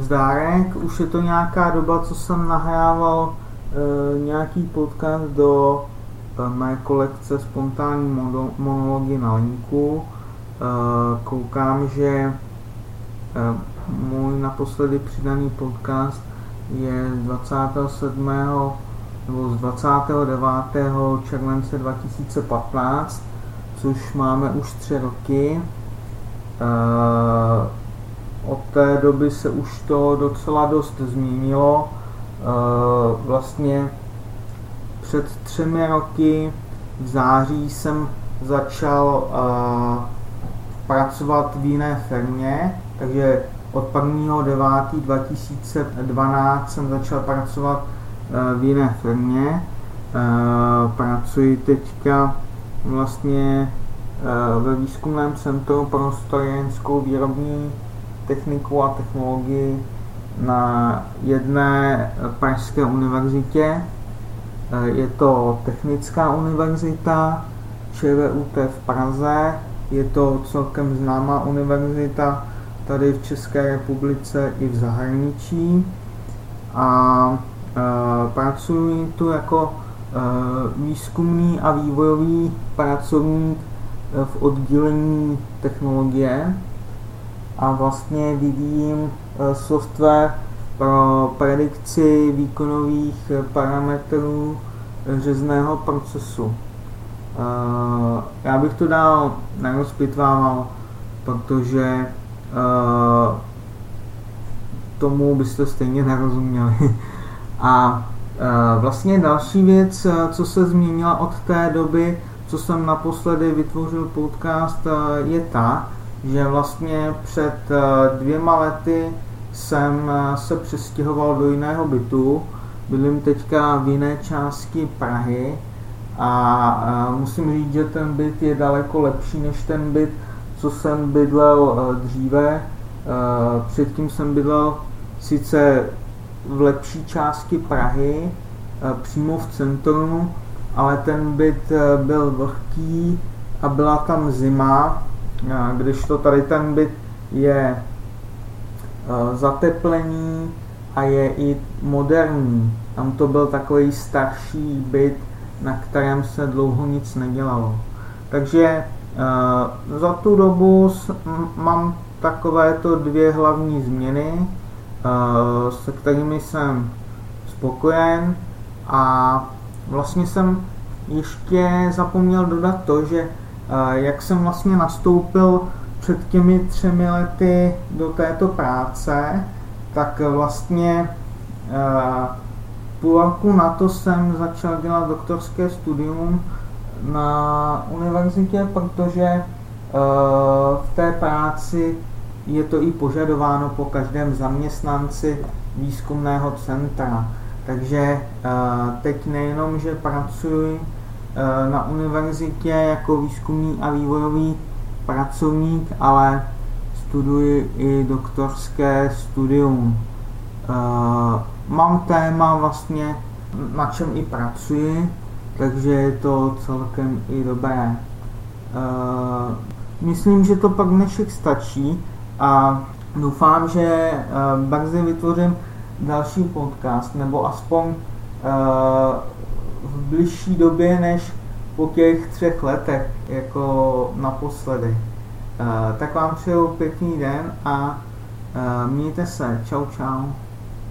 zdárek. Už je to nějaká doba, co jsem nahrával e, nějaký podcast do e, mé kolekce spontánní monology na linku. E, koukám, že e, můj naposledy přidaný podcast je z 27. nebo z 29. července 2015, což máme už tři roky. E, od té doby se už to docela dost změnilo. Eh, vlastně před třemi roky v září jsem začal eh, pracovat v jiné firmě, takže od 1.9.2012 jsem začal pracovat eh, v jiné firmě. Pracuji teďka vlastně ve výzkumném centru pro strojenskou výrobní techniku a technologii na jedné pražské univerzitě. Je to Technická univerzita ČVUT v Praze. Je to celkem známá univerzita tady v České republice i v zahraničí. A e, pracuji tu jako e, výzkumný a vývojový pracovník v oddělení technologie a vlastně vyvíjím eh, software pro predikci výkonových eh, parametrů eh, řezného procesu. Já bych to dál nerozpitvával, protože tomu byste stejně nerozuměli. A vlastně další věc, co se změnila od té doby, co jsem naposledy vytvořil podcast, je ta, že vlastně před eh, dvěma lety jsem eh, se přestěhoval do jiného bytu. Bydlím teďka v jiné části Prahy a eh, musím říct, že ten byt je daleko lepší než ten byt, co jsem bydlel dříve. Předtím jsem bydlel sice v lepší části Prahy, přímo v centru, ale ten byt byl vlhký a byla tam zima když to tady ten byt je zateplený a je i moderní. Tam to byl takový starší byt, na kterém se dlouho nic nedělalo. Takže za tu dobu mám takovéto dvě hlavní změny, se kterými jsem spokojen a vlastně jsem ještě zapomněl dodat to, že jak jsem vlastně nastoupil před těmi třemi lety do této práce, tak vlastně půl roku na to jsem začal dělat doktorské studium na univerzitě, protože v té práci je to i požadováno po každém zaměstnanci výzkumného centra. Takže teď nejenom, že pracuji Eh, na univerzitě jako výzkumný a vývojový pracovník, ale studuji i doktorské studium. Eh, mám téma vlastně, na čem i pracuji, takže je to celkem i dobré. Eh, myslím, že to pak dnešek stačí a doufám, že brzy vytvořím další podcast, nebo aspoň v bližší době než po těch třech letech, jako naposledy. Tak vám přeju pěkný den a mějte se. Čau, čau.